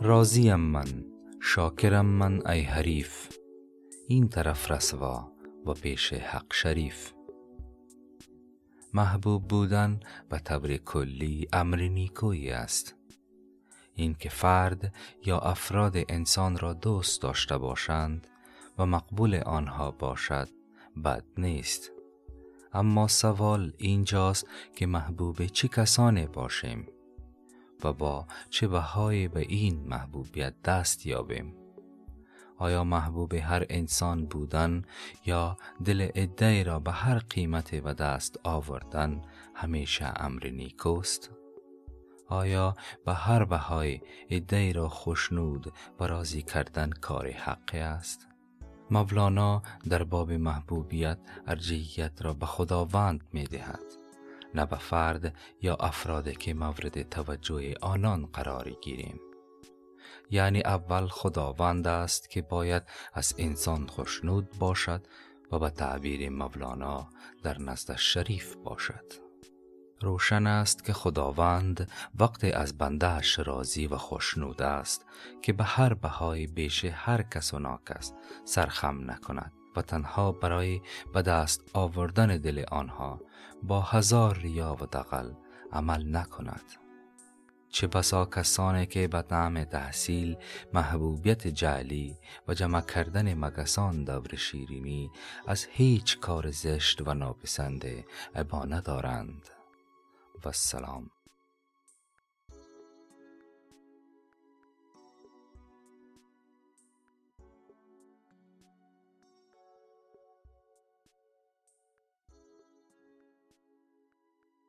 راضیم من شاکرم من ای حریف این طرف رسوا و پیش حق شریف محبوب بودن به طور کلی امر نیکویی است این که فرد یا افراد انسان را دوست داشته باشند و مقبول آنها باشد بد نیست اما سوال اینجاست که محبوب چه کسانی باشیم و با چه بهایی به این محبوبیت دست یابیم؟ آیا محبوب هر انسان بودن یا دل عده را به هر قیمت و دست آوردن همیشه امر نیکوست؟ آیا به هر بهای عده را خوشنود و راضی کردن کار حقی است؟ مولانا در باب محبوبیت ارجیت را به خداوند می دهد نه به فرد یا افراد که مورد توجه آنان قرار گیریم. یعنی اول خداوند است که باید از انسان خوشنود باشد و به تعبیر مولانا در نزد شریف باشد. روشن است که خداوند وقت از بندهش راضی و خوشنود است که به هر بهای بیش هر کس و ناکس سرخم نکند. و تنها برای به دست آوردن دل آنها با هزار ریا و دقل عمل نکند. چه بسا کسانی که به نام تحصیل محبوبیت جعلی و جمع کردن مگسان دور شیرینی از هیچ کار زشت و ناپسند عبا ندارند. و السلام